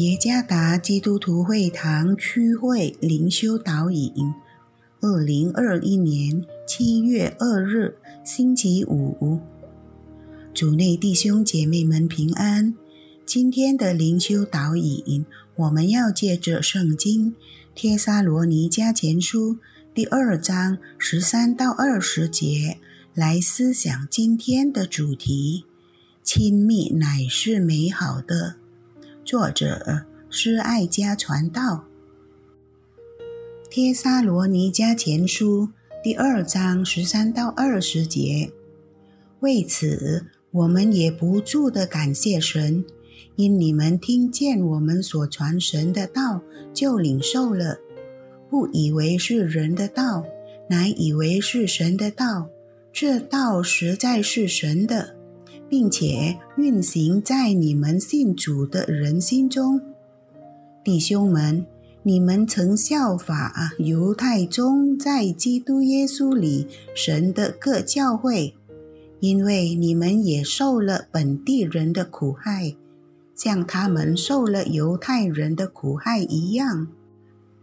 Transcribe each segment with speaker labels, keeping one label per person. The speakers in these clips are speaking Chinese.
Speaker 1: 耶加达基督徒会堂区会灵修导引，二零二一年七月二日星期五，主内弟兄姐妹们平安。今天的灵修导引，我们要借着圣经《帖撒罗尼迦前书》第二章十三到二十节来思想今天的主题：亲密乃是美好的。作者是爱家传道，《帖撒罗尼迦前书》第二章十三到二十节。为此，我们也不住的感谢神，因你们听见我们所传神的道，就领受了，不以为是人的道，乃以为是神的道。这道实在是神的。并且运行在你们信主的人心中，弟兄们，你们曾效法犹太宗在基督耶稣里神的各教会，因为你们也受了本地人的苦害，像他们受了犹太人的苦害一样。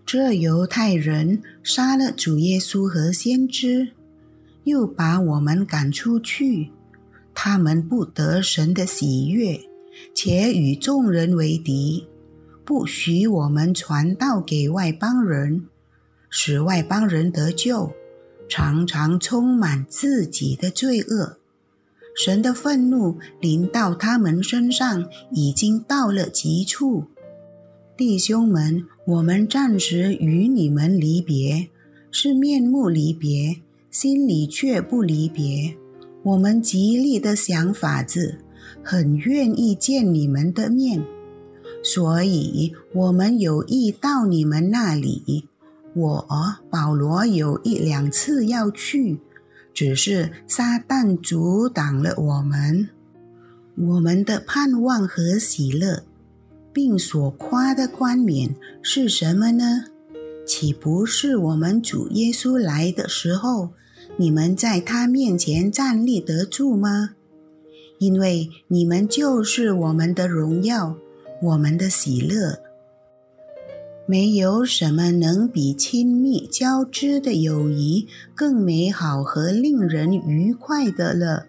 Speaker 1: 这犹太人杀了主耶稣和先知，又把我们赶出去。他们不得神的喜悦，且与众人为敌，不许我们传道给外邦人，使外邦人得救，常常充满自己的罪恶。神的愤怒临到他们身上，已经到了极处。弟兄们，我们暂时与你们离别，是面目离别，心里却不离别。我们极力的想法子，很愿意见你们的面，所以我们有意到你们那里。我保罗有一两次要去，只是撒旦阻挡了我们。我们的盼望和喜乐，并所夸的冠冕是什么呢？岂不是我们主耶稣来的时候？你们在他面前站立得住吗？因为你们就是我们的荣耀，我们的喜乐。没有什么能比亲密交织的友谊更美好和令人愉快的了。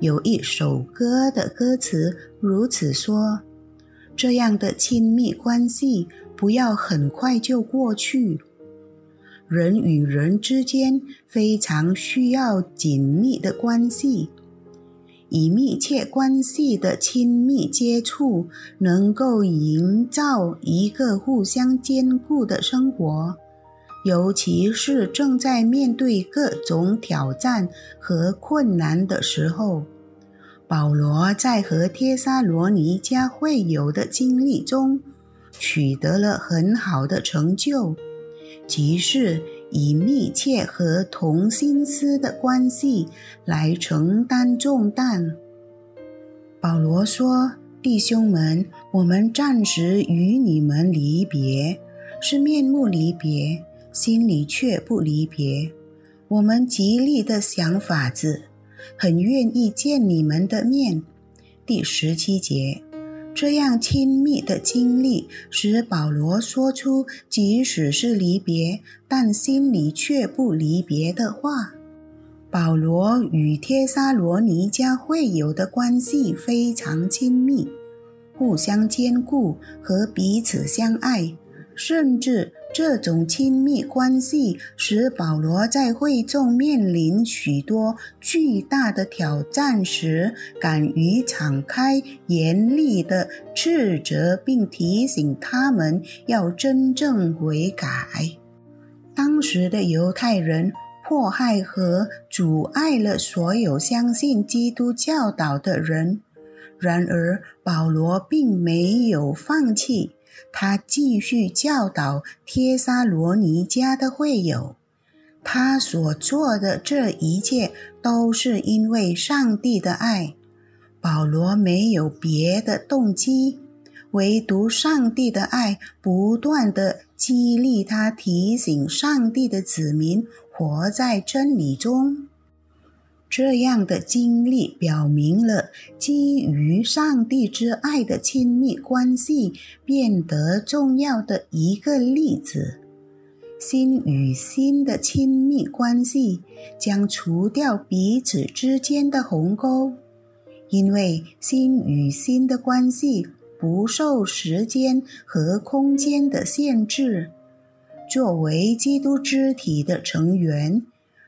Speaker 1: 有一首歌的歌词如此说：“这样的亲密关系不要很快就过去。”人与人之间非常需要紧密的关系，以密切关系的亲密接触，能够营造一个互相兼顾的生活。尤其是正在面对各种挑战和困难的时候，保罗在和帖撒罗尼迦会友的经历中，取得了很好的成就。即是以密切和同心思的关系来承担重担。保罗说：“弟兄们，我们暂时与你们离别，是面目离别，心里却不离别。我们极力的想法子，很愿意见你们的面。”第十七节。这样亲密的经历，使保罗说出即使是离别，但心里却不离别的话。保罗与帖撒罗尼迦会友的关系非常亲密，互相兼顾和彼此相爱，甚至。这种亲密关系使保罗在会众面临许多巨大的挑战时，敢于敞开、严厉地斥责并提醒他们要真正悔改。当时的犹太人迫害和阻碍了所有相信基督教导的人，然而保罗并没有放弃。他继续教导帖撒罗尼迦的会友，他所做的这一切都是因为上帝的爱。保罗没有别的动机，唯独上帝的爱不断的激励他，提醒上帝的子民活在真理中。这样的经历表明了，基于上帝之爱的亲密关系变得重要的一个例子。心与心的亲密关系将除掉彼此之间的鸿沟，因为心与心的关系不受时间和空间的限制。作为基督肢体的成员。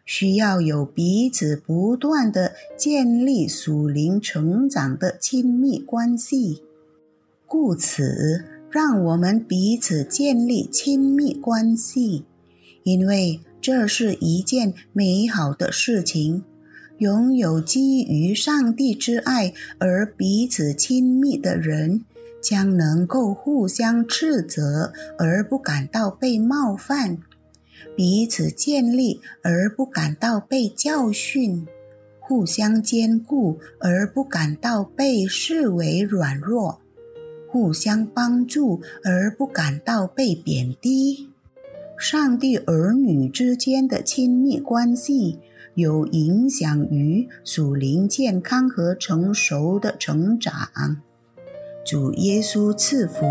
Speaker 1: 需要有彼此不断的建立属灵成长的亲密关系，故此，让我们彼此建立亲密关系，因为这是一件美好的事情。拥有基于上帝之爱而彼此亲密的人，将能够互相斥责而不感到被冒犯。彼此建立而不感到被教训，互相兼顾而不感到被视为软弱，互相帮助而不感到被贬低。上帝儿女之间的亲密关系有影响于属灵健康和成熟的成长。主耶稣赐福。